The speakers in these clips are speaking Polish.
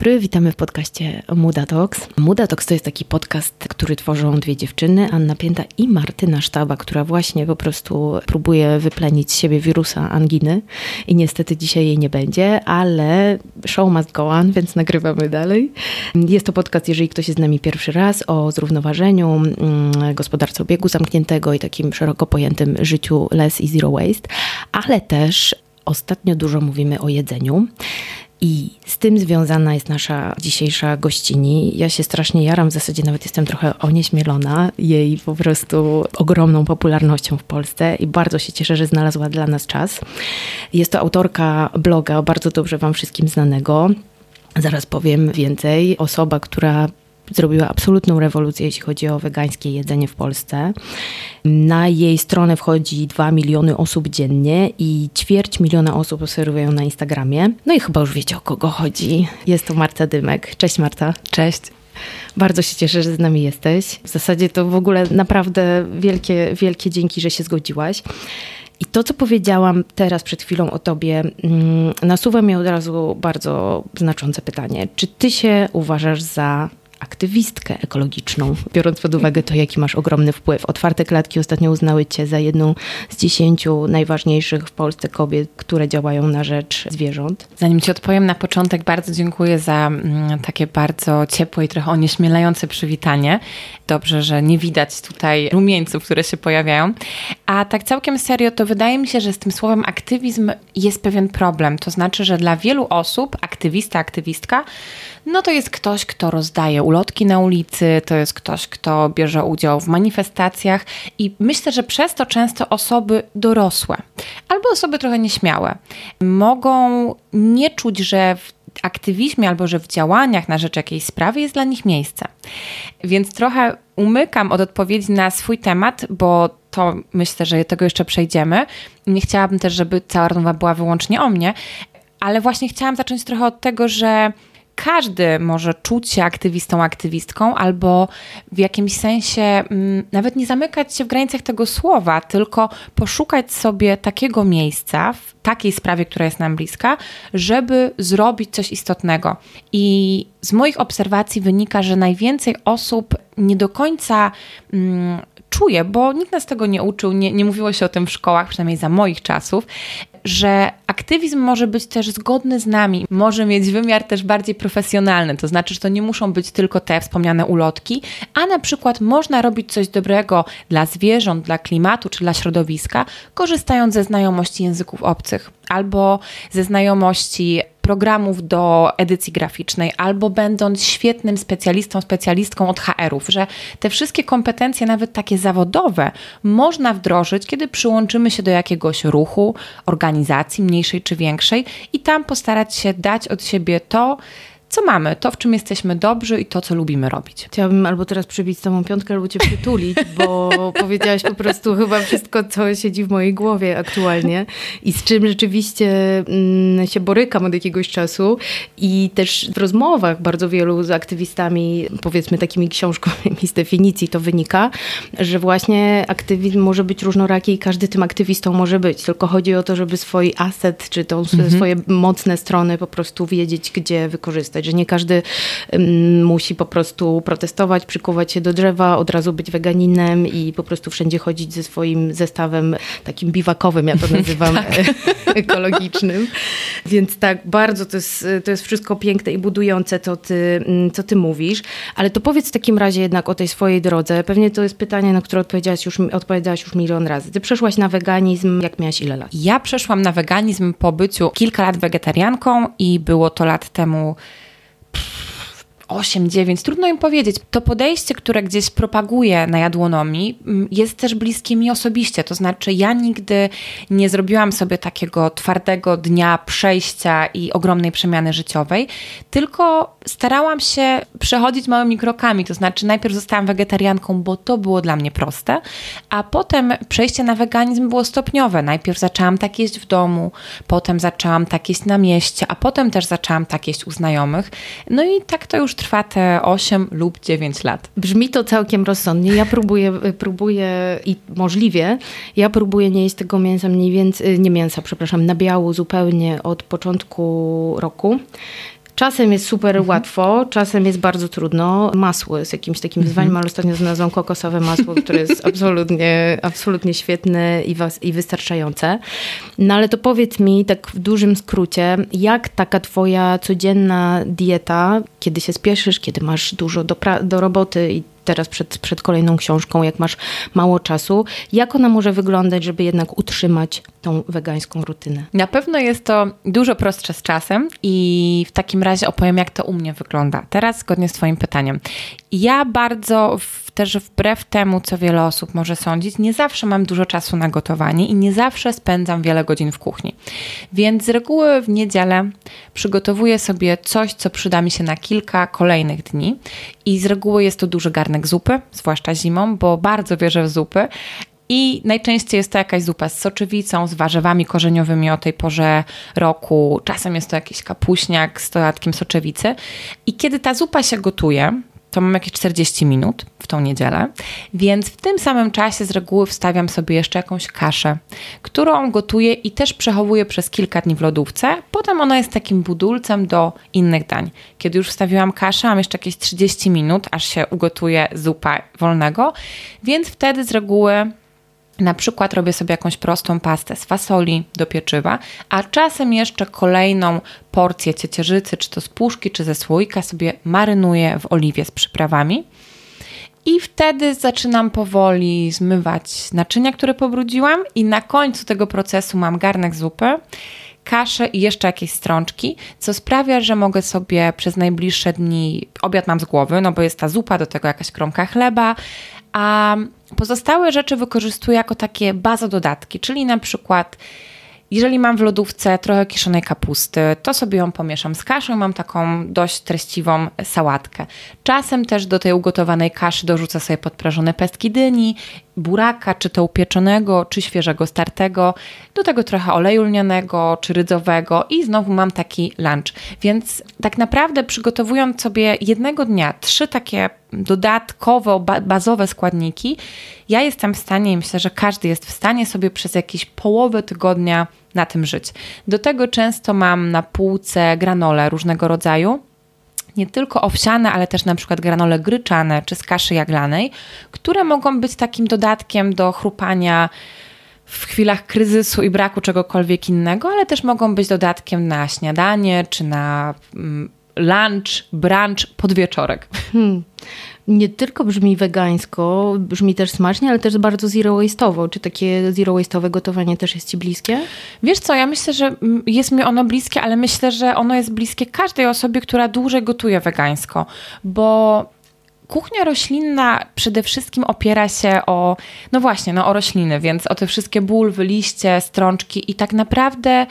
Dobry, witamy w podcaście Muda Talks. Muda Talks to jest taki podcast, który tworzą dwie dziewczyny, Anna Pięta i Martyna Sztaba, która właśnie po prostu próbuje wyplenić z siebie wirusa anginy i niestety dzisiaj jej nie będzie, ale show must go on, więc nagrywamy dalej. Jest to podcast, jeżeli ktoś jest z nami pierwszy raz, o zrównoważeniu, mm, gospodarce obiegu zamkniętego i takim szeroko pojętym życiu less i zero waste, ale też ostatnio dużo mówimy o jedzeniu. I z tym związana jest nasza dzisiejsza gościni. Ja się strasznie jaram, w zasadzie nawet jestem trochę onieśmielona jej po prostu ogromną popularnością w Polsce i bardzo się cieszę, że znalazła dla nas czas. Jest to autorka bloga bardzo dobrze Wam wszystkim znanego. Zaraz powiem więcej. Osoba, która zrobiła absolutną rewolucję, jeśli chodzi o wegańskie jedzenie w Polsce. Na jej stronę wchodzi 2 miliony osób dziennie i ćwierć miliona osób obserwują na Instagramie. No i chyba już wiecie o kogo chodzi. Jest to Marta Dymek. Cześć Marta. Cześć. Bardzo się cieszę, że z nami jesteś. W zasadzie to w ogóle naprawdę wielkie, wielkie dzięki, że się zgodziłaś. I to, co powiedziałam teraz przed chwilą o tobie, mm, nasuwa mi od razu bardzo znaczące pytanie. Czy ty się uważasz za aktywistkę ekologiczną, biorąc pod uwagę to, jaki masz ogromny wpływ. Otwarte klatki ostatnio uznały cię za jedną z dziesięciu najważniejszych w Polsce kobiet, które działają na rzecz zwierząt. Zanim ci odpowiem na początek, bardzo dziękuję za mm, takie bardzo ciepłe i trochę onieśmielające przywitanie. Dobrze, że nie widać tutaj rumieńców, które się pojawiają. A tak całkiem serio, to wydaje mi się, że z tym słowem aktywizm jest pewien problem. To znaczy, że dla wielu osób aktywista, aktywistka, no to jest ktoś, kto rozdaje ulotki na ulicy, to jest ktoś, kto bierze udział w manifestacjach i myślę, że przez to często osoby dorosłe albo osoby trochę nieśmiałe mogą nie czuć, że w aktywizmie albo że w działaniach na rzecz jakiejś sprawy jest dla nich miejsce. Więc trochę umykam od odpowiedzi na swój temat, bo to myślę, że tego jeszcze przejdziemy. Nie chciałabym też, żeby cała rozmowa była wyłącznie o mnie, ale właśnie chciałam zacząć trochę od tego, że każdy może czuć się aktywistą, aktywistką, albo w jakimś sensie mm, nawet nie zamykać się w granicach tego słowa, tylko poszukać sobie takiego miejsca w takiej sprawie, która jest nam bliska, żeby zrobić coś istotnego. I z moich obserwacji wynika, że najwięcej osób nie do końca mm, czuje, bo nikt nas tego nie uczył, nie, nie mówiło się o tym w szkołach, przynajmniej za moich czasów, że aktywizm może być też zgodny z nami, może mieć wymiar też bardziej profesjonalny, to znaczy, że to nie muszą być tylko te wspomniane ulotki, a na przykład można robić coś dobrego dla zwierząt, dla klimatu czy dla środowiska, korzystając ze znajomości języków obcych albo ze znajomości programów do edycji graficznej, albo będąc świetnym specjalistą, specjalistką od HR-ów, że te wszystkie kompetencje, nawet takie zawodowe, można wdrożyć, kiedy przyłączymy się do jakiegoś ruchu, organizacji mniejszej czy większej i tam postarać się dać od siebie to, co mamy, to w czym jesteśmy dobrzy i to, co lubimy robić. Chciałabym albo teraz przybić samą piątkę, albo cię przytulić, bo powiedziałaś po prostu chyba wszystko, co siedzi w mojej głowie aktualnie i z czym rzeczywiście mm, się borykam od jakiegoś czasu i też w rozmowach bardzo wielu z aktywistami, powiedzmy takimi książkowymi z definicji to wynika, że właśnie aktywizm może być różnoraki i każdy tym aktywistą może być, tylko chodzi o to, żeby swój aset, czy tą mhm. swoje mocne strony po prostu wiedzieć, gdzie wykorzystać że nie każdy musi po prostu protestować, przykuwać się do drzewa, od razu być weganinem i po prostu wszędzie chodzić ze swoim zestawem takim biwakowym, ja to nazywam tak. ekologicznym. Więc tak, bardzo to jest, to jest wszystko piękne i budujące, co ty, co ty mówisz. Ale to powiedz w takim razie jednak o tej swojej drodze. Pewnie to jest pytanie, na które odpowiedziałaś już, odpowiedziałaś już milion razy. Ty przeszłaś na weganizm, jak miałaś ile lat? Ja przeszłam na weganizm po byciu kilka lat wegetarianką i było to lat temu 8, 9, trudno im powiedzieć. To podejście, które gdzieś propaguję na jadłonomii, mm, jest też bliskie mi osobiście. To znaczy, ja nigdy nie zrobiłam sobie takiego twardego dnia przejścia i ogromnej przemiany życiowej, tylko starałam się przechodzić małymi krokami. To znaczy, najpierw zostałam wegetarianką, bo to było dla mnie proste, a potem przejście na weganizm było stopniowe. Najpierw zaczęłam tak jeść w domu, potem zaczęłam tak jeść na mieście, a potem też zaczęłam tak jeść u znajomych. No i tak to już trwa te 8 lub 9 lat. Brzmi to całkiem rozsądnie. Ja próbuję, próbuję i możliwie, ja próbuję nie jeść tego mięsa mniej więcej, nie mięsa, przepraszam, na biału zupełnie od początku roku Czasem jest super mhm. łatwo, czasem jest bardzo trudno. Masło jest jakimś takim wyzwaniem, mhm. ale ostatnio znalazłam kokosowe masło, które jest absolutnie, absolutnie świetne i, was, i wystarczające. No ale to powiedz mi tak w dużym skrócie, jak taka twoja codzienna dieta, kiedy się spieszysz, kiedy masz dużo do, do roboty i teraz przed, przed kolejną książką, jak masz mało czasu, jak ona może wyglądać, żeby jednak utrzymać tą wegańską rutynę? Na pewno jest to dużo prostsze z czasem i w takim razie opowiem, jak to u mnie wygląda. Teraz zgodnie z Twoim pytaniem. Ja bardzo w, też wbrew temu, co wiele osób może sądzić, nie zawsze mam dużo czasu na gotowanie i nie zawsze spędzam wiele godzin w kuchni. Więc z reguły w niedzielę przygotowuję sobie coś, co przyda mi się na kilka kolejnych dni i z reguły jest to duży garnek zupy, zwłaszcza zimą, bo bardzo wierzę w zupy i najczęściej jest to jakaś zupa z soczewicą, z warzywami korzeniowymi o tej porze roku. Czasem jest to jakiś kapuśniak z dodatkiem soczewicy. I kiedy ta zupa się gotuje, to mam jakieś 40 minut w tą niedzielę, więc w tym samym czasie z reguły wstawiam sobie jeszcze jakąś kaszę, którą gotuję i też przechowuję przez kilka dni w lodówce. Potem ona jest takim budulcem do innych dań. Kiedy już wstawiłam kaszę, mam jeszcze jakieś 30 minut, aż się ugotuje zupa wolnego, więc wtedy z reguły na przykład robię sobie jakąś prostą pastę z fasoli do pieczywa, a czasem jeszcze kolejną porcję ciecierzycy, czy to z puszki, czy ze słoika sobie marynuję w oliwie z przyprawami. I wtedy zaczynam powoli zmywać naczynia, które pobrudziłam, i na końcu tego procesu mam garnek zupy, kaszę i jeszcze jakieś strączki, co sprawia, że mogę sobie przez najbliższe dni obiad mam z głowy, no bo jest ta zupa, do tego jakaś kromka chleba, a pozostałe rzeczy wykorzystuję jako takie bazododatki, czyli na przykład jeżeli mam w lodówce trochę kiszonej kapusty, to sobie ją pomieszam z kaszą i mam taką dość treściwą sałatkę. Czasem też do tej ugotowanej kaszy dorzucę sobie podprażone pestki dyni, buraka, czy to upieczonego, czy świeżego startego, do tego trochę oleju lnianego, czy rydzowego i znowu mam taki lunch. Więc tak naprawdę przygotowując sobie jednego dnia trzy takie dodatkowe, bazowe składniki, ja jestem w stanie i myślę, że każdy jest w stanie sobie przez jakieś połowę tygodnia na tym żyć. Do tego często mam na półce granole różnego rodzaju, nie tylko owsiane, ale też na przykład granole gryczane czy z kaszy jaglanej, które mogą być takim dodatkiem do chrupania w chwilach kryzysu i braku czegokolwiek innego, ale też mogą być dodatkiem na śniadanie czy na mm, lunch, brunch, podwieczorek. Hmm nie tylko brzmi wegańsko, brzmi też smacznie, ale też bardzo zero waste'owo. Czy takie zero waste'owe gotowanie też jest Ci bliskie? Wiesz co, ja myślę, że jest mi ono bliskie, ale myślę, że ono jest bliskie każdej osobie, która dłużej gotuje wegańsko, bo kuchnia roślinna przede wszystkim opiera się o, no właśnie, no o rośliny, więc o te wszystkie bulwy, liście, strączki i tak naprawdę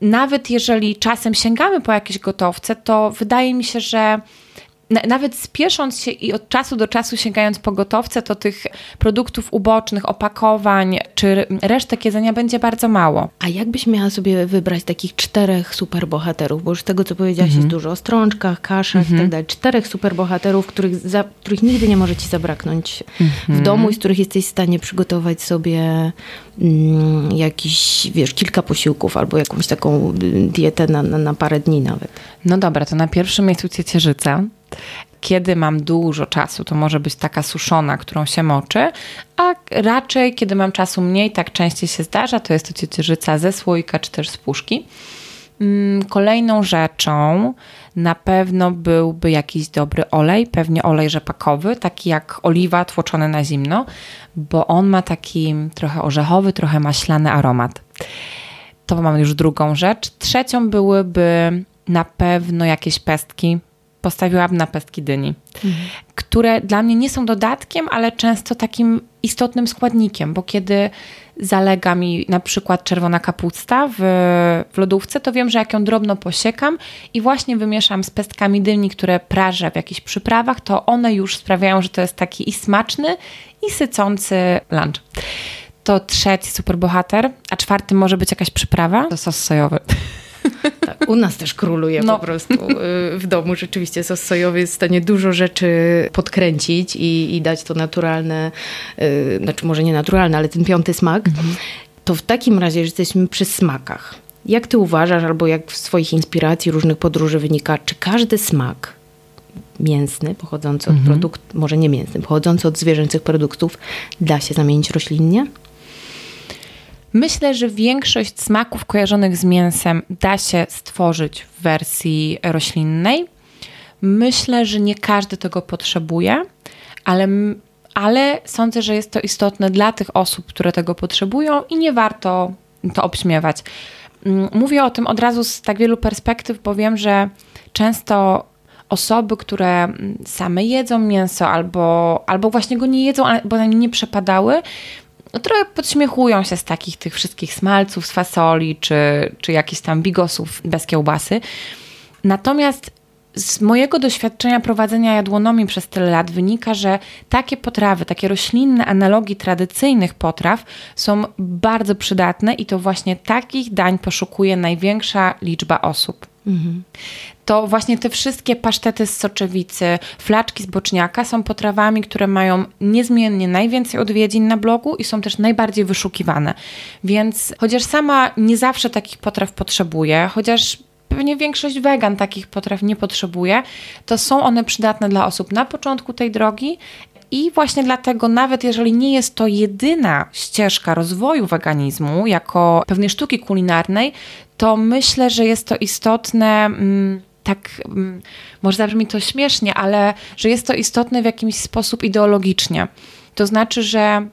nawet jeżeli czasem sięgamy po jakieś gotowce, to wydaje mi się, że nawet spiesząc się i od czasu do czasu sięgając po gotowce, to tych produktów ubocznych, opakowań czy resztek jedzenia będzie bardzo mało. A jakbyś miała sobie wybrać takich czterech superbohaterów, bo już z tego, co powiedziałaś, mhm. jest dużo o strączkach, kaszach mhm. tak dalej. Czterech superbohaterów, których, za, których nigdy nie może ci zabraknąć mhm. w domu i z których jesteś w stanie przygotować sobie mm, jakiś, wiesz, kilka posiłków albo jakąś taką y, dietę na, na, na parę dni nawet. No dobra, to na pierwszym miejscu ciecierzyca. Kiedy mam dużo czasu, to może być taka suszona, którą się moczy, a raczej, kiedy mam czasu mniej, tak częściej się zdarza, to jest to ciecierzyca ze słoika czy też z puszki. Mm, kolejną rzeczą na pewno byłby jakiś dobry olej, pewnie olej rzepakowy, taki jak oliwa tłoczony na zimno, bo on ma taki trochę orzechowy, trochę maślany aromat. To mam już drugą rzecz. Trzecią byłyby na pewno jakieś pestki postawiłabym na pestki dyni, mhm. które dla mnie nie są dodatkiem, ale często takim istotnym składnikiem, bo kiedy zalega mi na przykład czerwona kapusta w, w lodówce, to wiem, że jak ją drobno posiekam i właśnie wymieszam z pestkami dyni, które prażę w jakichś przyprawach, to one już sprawiają, że to jest taki i smaczny, i sycący lunch. To trzeci superbohater, a czwarty może być jakaś przyprawa, to sos sojowy. Tak, u nas też króluje no. po prostu y, w domu. Rzeczywiście sos sojowy jest w stanie dużo rzeczy podkręcić i, i dać to naturalne, yy, znaczy może nie naturalne, ale ten piąty smak. Mhm. To w takim razie, że jesteśmy przy smakach, Jak ty uważasz, albo jak w swoich inspiracji różnych podróży wynika, czy każdy smak mięsny, pochodzący od mhm. produktów, może nie mięsny, pochodzący od zwierzęcych produktów, da się zamienić roślinnie? Myślę, że większość smaków kojarzonych z mięsem da się stworzyć w wersji roślinnej. Myślę, że nie każdy tego potrzebuje, ale, ale sądzę, że jest to istotne dla tych osób, które tego potrzebują i nie warto to obśmiewać. Mm, mówię o tym od razu z tak wielu perspektyw, bo wiem, że często osoby, które mm, same jedzą mięso albo, albo właśnie go nie jedzą, bo na nie przepadały, no trochę podśmiechują się z takich tych wszystkich smalców z fasoli, czy, czy jakichś tam bigosów bez kiełbasy. Natomiast z mojego doświadczenia prowadzenia jadłonomii przez tyle lat wynika, że takie potrawy, takie roślinne analogi tradycyjnych potraw są bardzo przydatne i to właśnie takich dań poszukuje największa liczba osób. Mhm. To właśnie te wszystkie pasztety z soczewicy, flaczki z boczniaka są potrawami, które mają niezmiennie najwięcej odwiedzin na blogu i są też najbardziej wyszukiwane. Więc chociaż sama nie zawsze takich potraw potrzebuję, chociaż pewnie większość wegan takich potraw nie potrzebuje, to są one przydatne dla osób na początku tej drogi i właśnie dlatego, nawet jeżeli nie jest to jedyna ścieżka rozwoju weganizmu jako pewnej sztuki kulinarnej, to myślę, że jest to istotne. Mm, tak, mm, może zabrzmi to śmiesznie, ale że jest to istotne w jakiś sposób ideologicznie. To znaczy, że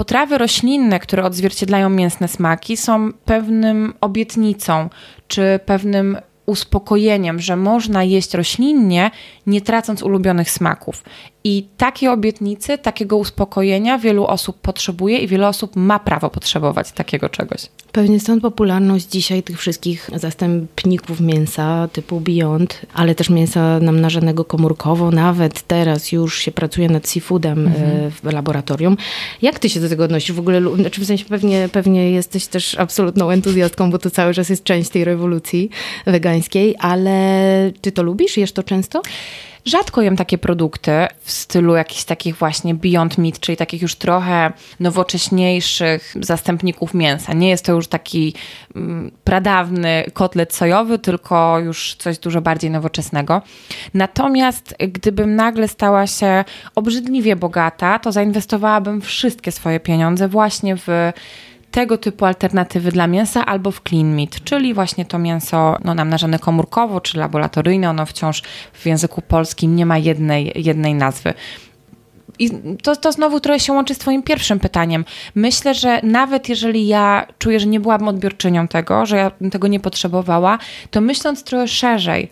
potrawy roślinne, które odzwierciedlają mięsne smaki, są pewnym obietnicą czy pewnym uspokojeniem, że można jeść roślinnie, nie tracąc ulubionych smaków. I takie obietnice, takiego uspokojenia wielu osób potrzebuje i wiele osób ma prawo potrzebować takiego czegoś. Pewnie stąd popularność dzisiaj tych wszystkich zastępników mięsa typu Beyond, ale też mięsa namnażanego komórkowo. Nawet teraz już się pracuje nad seafoodem e, mhm. w laboratorium. Jak ty się do tego odnosisz? W ogóle, znaczy w sensie pewnie, pewnie jesteś też absolutną entuzjastką, bo to cały czas jest część tej rewolucji wegańskiej, ale ty to lubisz? Jesz to często? Rzadko jem takie produkty w stylu jakichś takich właśnie Beyond Meat, czyli takich już trochę nowocześniejszych zastępników mięsa. Nie jest to już taki mm, pradawny kotlet sojowy, tylko już coś dużo bardziej nowoczesnego. Natomiast gdybym nagle stała się obrzydliwie bogata, to zainwestowałabym wszystkie swoje pieniądze właśnie w tego typu alternatywy dla mięsa albo w clean meat, czyli właśnie to mięso no, namnażane komórkowo czy laboratoryjne. Ono wciąż w języku polskim nie ma jednej, jednej nazwy. I to, to znowu trochę się łączy z Twoim pierwszym pytaniem. Myślę, że nawet jeżeli ja czuję, że nie byłabym odbiorczynią tego, że ja tego nie potrzebowała, to myśląc trochę szerzej,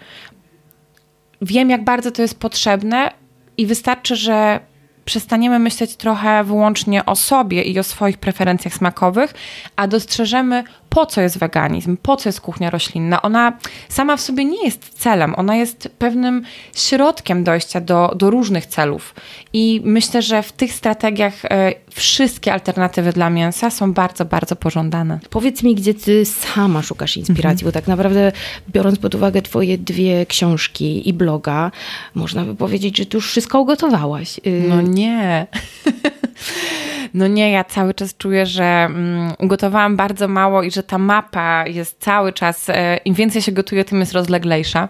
wiem, jak bardzo to jest potrzebne i wystarczy, że przestaniemy myśleć trochę wyłącznie o sobie i o swoich preferencjach smakowych, a dostrzeżemy, po co jest weganizm, po co jest kuchnia roślinna. Ona sama w sobie nie jest celem, ona jest pewnym środkiem dojścia do, do różnych celów. I myślę, że w tych strategiach e, wszystkie alternatywy dla mięsa są bardzo, bardzo pożądane. Powiedz mi, gdzie ty sama szukasz inspiracji, mhm. bo tak naprawdę biorąc pod uwagę twoje dwie książki i bloga, można by powiedzieć, że ty już wszystko ugotowałaś. Y, no nie. No nie, ja cały czas czuję, że mm, ugotowałam bardzo mało i że ta mapa jest cały czas, e, im więcej się gotuje, tym jest rozleglejsza.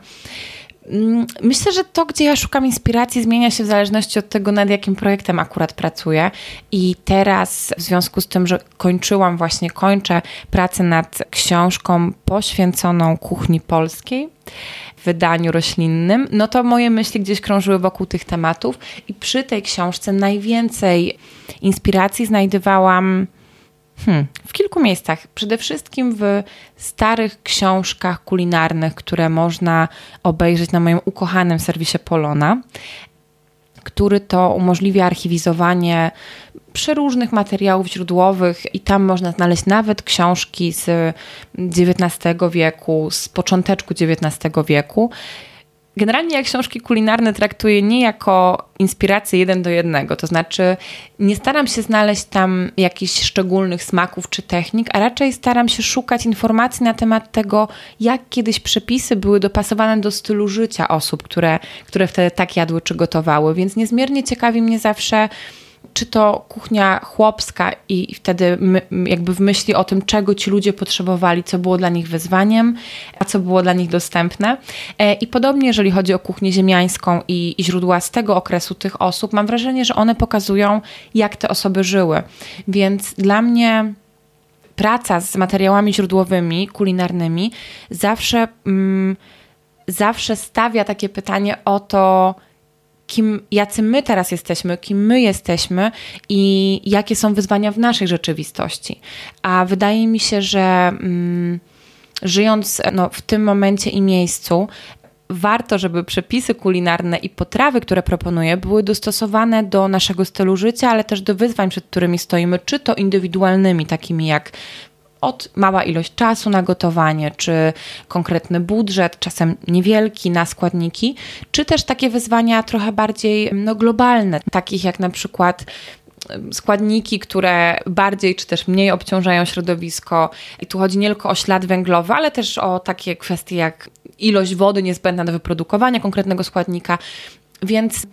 Mm, myślę, że to, gdzie ja szukam inspiracji, zmienia się w zależności od tego, nad jakim projektem akurat pracuję. I teraz, w związku z tym, że kończyłam, właśnie kończę pracę nad książką poświęconą kuchni polskiej wydaniu roślinnym, no to moje myśli gdzieś krążyły wokół tych tematów. I przy tej książce najwięcej inspiracji znajdowałam Hmm, w kilku miejscach. Przede wszystkim w starych książkach kulinarnych, które można obejrzeć na moim ukochanym serwisie Polona, który to umożliwia archiwizowanie przeróżnych materiałów źródłowych i tam można znaleźć nawet książki z XIX wieku, z począteczku XIX wieku Generalnie ja książki kulinarne traktuję nie jako inspirację jeden do jednego, to znaczy nie staram się znaleźć tam jakichś szczególnych smaków czy technik, a raczej staram się szukać informacji na temat tego, jak kiedyś przepisy były dopasowane do stylu życia osób, które, które wtedy tak jadły czy gotowały, więc niezmiernie ciekawi mnie zawsze czy to kuchnia chłopska i, wtedy my, jakby w myśli o tym, czego ci ludzie potrzebowali, co było dla nich wyzwaniem, a co było dla nich dostępne. E, I podobnie, jeżeli chodzi o kuchnię ziemiańską i, i źródła z tego okresu tych osób, mam wrażenie, że one pokazują, jak te osoby żyły. Więc dla mnie praca z materiałami źródłowymi, kulinarnymi, zawsze, mm, zawsze stawia takie pytanie o to, kim, jacy my teraz jesteśmy, kim my jesteśmy i jakie są wyzwania w naszej rzeczywistości. A wydaje mi się, że mm, żyjąc no, w tym momencie i miejscu, warto, żeby przepisy kulinarne i potrawy, które proponuję, były dostosowane do naszego stylu życia, ale też do wyzwań, przed którymi stoimy, czy to indywidualnymi, takimi jak od mała ilość czasu na gotowanie, czy konkretny budżet, czasem niewielki na składniki, czy też takie wyzwania trochę bardziej no, globalne, takich jak na przykład składniki, które bardziej czy też mniej obciążają środowisko. I tu chodzi nie tylko o ślad węglowy, ale też o takie kwestie jak ilość wody niezbędna do wyprodukowania konkretnego składnika. Więc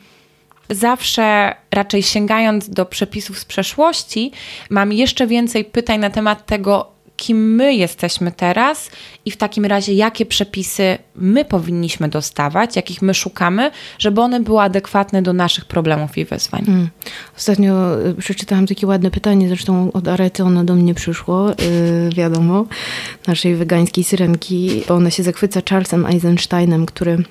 zawsze raczej sięgając do przepisów z przeszłości, mam jeszcze więcej pytań na temat tego, kim my jesteśmy teraz i w takim razie jakie przepisy my powinniśmy dostawać, jakich my szukamy, żeby one były adekwatne do naszych problemów i wyzwań. Hmm. Ostatnio y, przeczytałam takie ładne pytanie, zresztą od Arety ono do mnie przyszło, yy, wiadomo, naszej wegańskiej syrenki. Ona się zachwyca Charlesem Eisensteinem, który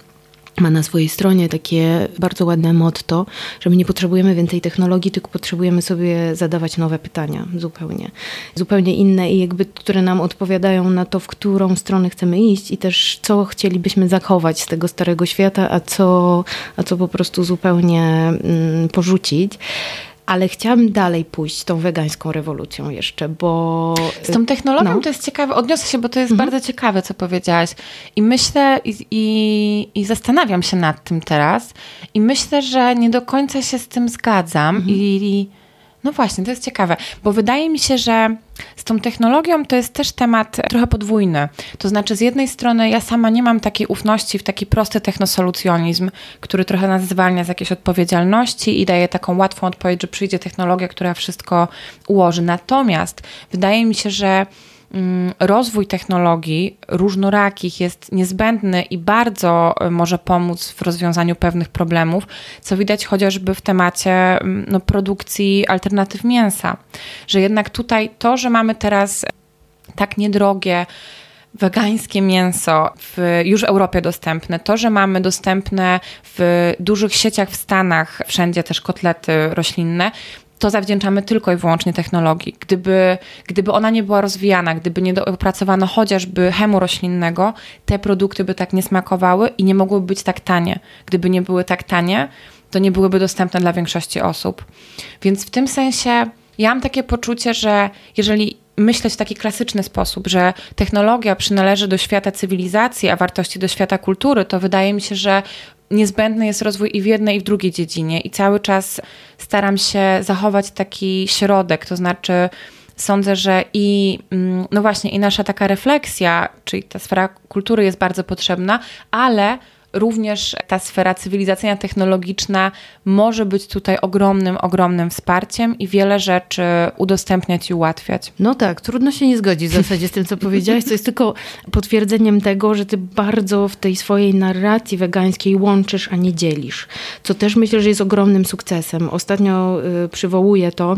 ma na swojej stronie takie bardzo ładne motto, że my nie potrzebujemy więcej technologii, tylko potrzebujemy sobie zadawać nowe pytania, zupełnie. Zupełnie inne i jakby, które nam odpowiadają na to, w którą stronę chcemy iść i też co chcielibyśmy zachować z tego starego świata, a co, a co po prostu zupełnie mm, porzucić. Ale chciałabym dalej pójść tą wegańską rewolucją jeszcze, bo... Z tą technologią no. to jest ciekawe, odniosę się, bo to jest mhm. bardzo ciekawe, co powiedziałaś. I myślę i, i, i, zastanawiam się nad tym teraz i myślę, że nie do końca się z tym zgadzam mhm. i no właśnie, to jest ciekawe, bo wydaje mi się, że z tą technologią to jest też temat trochę podwójny. To znaczy, z jednej strony ja sama nie mam takiej ufności w taki prosty technosolucjonizm, który trochę nas zwalnia z jakiejś odpowiedzialności i daje taką łatwą odpowiedź, że przyjdzie technologia, która wszystko ułoży. Natomiast wydaje mi się, że rozwój technologii różnorakich jest niezbędny i bardzo e, może pomóc w rozwiązaniu pewnych problemów, co widać chociażby w temacie mm, no, produkcji alternatyw mięsa. Że jednak tutaj to, że mamy teraz tak niedrogie, wegańskie mięso w już Europie dostępne, to, że mamy dostępne w dużych sieciach w Stanach wszędzie też kotlety roślinne, to zawdzięczamy tylko i wyłącznie technologii. Gdyby, gdyby ona nie była rozwijana, gdyby nie opracowano chociażby chemu roślinnego, te produkty by tak nie smakowały i nie mogłyby być tak tanie. Gdyby nie były tak tanie, to nie byłyby dostępne dla większości osób. Więc w tym sensie ja mam takie poczucie, że jeżeli myśleć w taki klasyczny sposób, że technologia przynależy do świata cywilizacji, a wartości do świata kultury, to wydaje mi się, że niezbędny jest rozwój i w jednej, i w drugiej dziedzinie. I cały czas staram się zachować taki środek, to znaczy sądzę, że i mm, no właśnie, i nasza taka refleksja, czyli ta sfera kultury jest bardzo potrzebna, ale również ta sfera cywilizacyjna, technologiczna może być tutaj ogromnym, ogromnym wsparciem i wiele rzeczy udostępniać i ułatwiać. No tak, trudno się nie zgodzić w zasadzie z tym, co powiedziałaś, co jest tylko potwierdzeniem tego, że ty bardzo w tej swojej narracji wegańskiej łączysz, a nie dzielisz. Co też myślę, że jest ogromnym sukcesem. Ostatnio y, przywołuję to,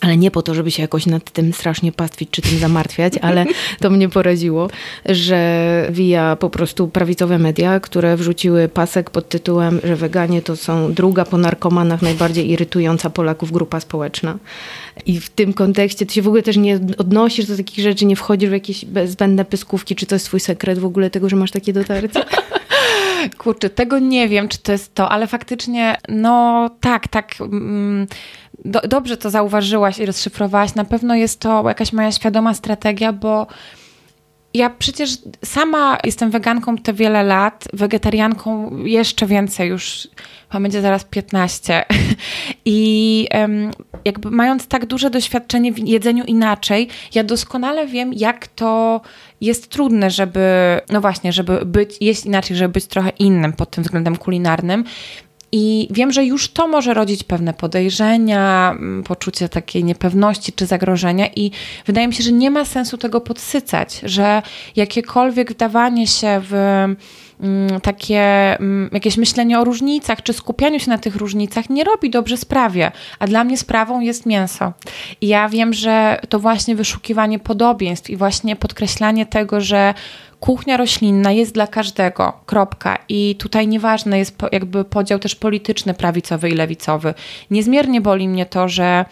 ale nie po to, żeby się jakoś nad tym strasznie pastwić czy tym zamartwiać, ale to mnie poraziło, że via po prostu prawicowe media, które wrzuciły pasek pod tytułem, że weganie to są druga po narkomanach najbardziej irytująca Polaków grupa społeczna. I w tym kontekście ty się w ogóle też nie odnosisz do takich rzeczy, nie wchodzisz w jakieś zbędne pyskówki, czy to jest twój sekret w ogóle tego, że masz takie dotarcie? Kurczę, tego nie wiem, czy to jest to, ale faktycznie, no tak, tak. Mm, do, dobrze to zauważyłaś i rozszyfrowałaś. Na pewno jest to jakaś moja świadoma strategia, bo ja przecież sama jestem weganką te wiele lat, wegetarianką jeszcze więcej, już chyba będzie zaraz 15. I jakby mając tak duże doświadczenie w jedzeniu inaczej, ja doskonale wiem, jak to jest trudne, żeby, no właśnie, żeby być, jeść inaczej, żeby być trochę innym pod tym względem kulinarnym. I wiem, że już to może rodzić pewne podejrzenia, mm, poczucie takiej niepewności czy zagrożenia, i wydaje mi się, że nie ma sensu tego podsycać, że jakiekolwiek wdawanie się w takie mm, jakieś myślenie o różnicach, czy skupianiu się na tych różnicach nie robi dobrze sprawie, a dla mnie sprawą jest mięso. I ja wiem, że to właśnie wyszukiwanie podobieństw i właśnie podkreślanie tego, że kuchnia roślinna jest dla każdego, kropka. I tutaj nieważny jest jakby podział też polityczny, prawicowy i lewicowy. Niezmiernie boli mnie to, że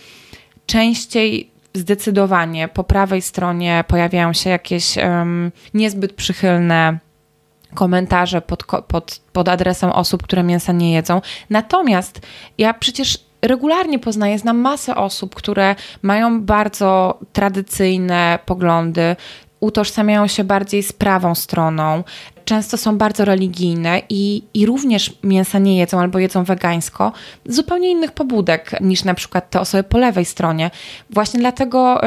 częściej zdecydowanie po prawej stronie pojawiają się jakieś um, niezbyt przychylne komentarze pod, pod, pod adresem osób, które mięsa nie jedzą. Natomiast ja przecież regularnie poznaję, znam masę osób, które mają bardzo tradycyjne poglądy, utożsamiają się bardziej z prawą stroną, często są bardzo religijne i, i również mięsa nie jedzą albo jedzą wegańsko, z zupełnie innych pobudek niż na przykład te osoby po lewej stronie. Właśnie dlatego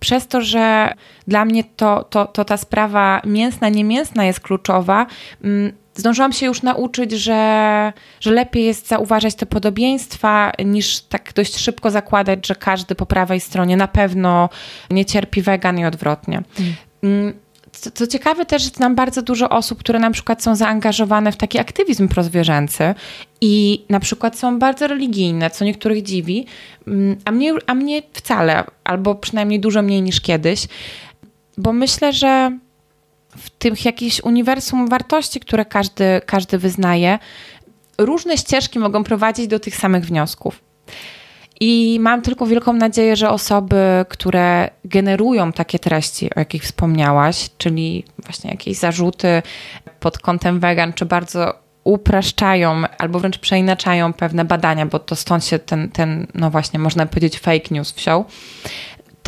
przez to, że dla mnie to, to, to ta sprawa mięsna, niemięsna jest kluczowa, um, zdążyłam się już nauczyć, że, że lepiej jest zauważać te podobieństwa, niż tak dość szybko zakładać, że każdy po prawej stronie na pewno nie cierpi wegan i odwrotnie. Mm. Mm co, co, ciekawe, też znam bardzo dużo osób, które na przykład są zaangażowane w taki aktywizm prozwierzęcy i na przykład są bardzo religijne, co niektórych dziwi, mm, a mnie, a mnie wcale, albo przynajmniej dużo mniej niż kiedyś, bo myślę, że w tym jakimś uniwersum wartości, które każdy, każdy wyznaje, różne ścieżki mogą prowadzić do tych samych wniosków. I mam tylko wielką nadzieję, że osoby, które generują takie treści, o jakich wspomniałaś, czyli właśnie jakieś zarzuty pod kątem wegan, czy bardzo upraszczają albo wręcz przeinaczają pewne badania, bo to stąd się ten, ten no właśnie, można powiedzieć, fake news wsiął,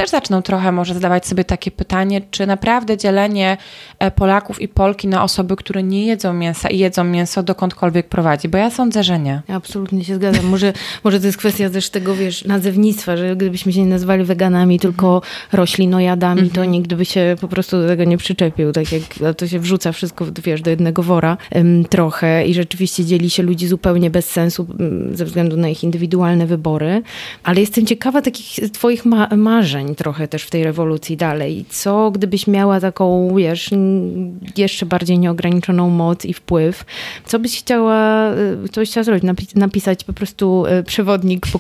też zaczną trochę może zadawać sobie takie pytanie, czy naprawdę dzielenie e, Polaków i Polki na osoby, które nie jedzą mięsa i jedzą mięso dokądkolwiek prowadzi, bo ja sądzę, że nie. Ja absolutnie się zgadzam. Może, może to jest kwestia też tego, wiesz, nazewnictwa, że gdybyśmy się nie nazwali weganami, tylko roślinojadami, to mhm. nikt by się po prostu do tego nie przyczepił. Tak jak to się wrzuca wszystko, wiesz, do jednego wora um, trochę i rzeczywiście dzieli się ludzi zupełnie bez sensu um, ze względu na ich indywidualne wybory. Ale jestem ciekawa takich twoich ma marzeń trochę też w tej rewolucji dalej. Co gdybyś miała taką, wiesz, jeszcze bardziej nieograniczoną moc i wpływ? Co byś chciała, y, co byś chciała zrobić? napisać po prostu y, przewodnik po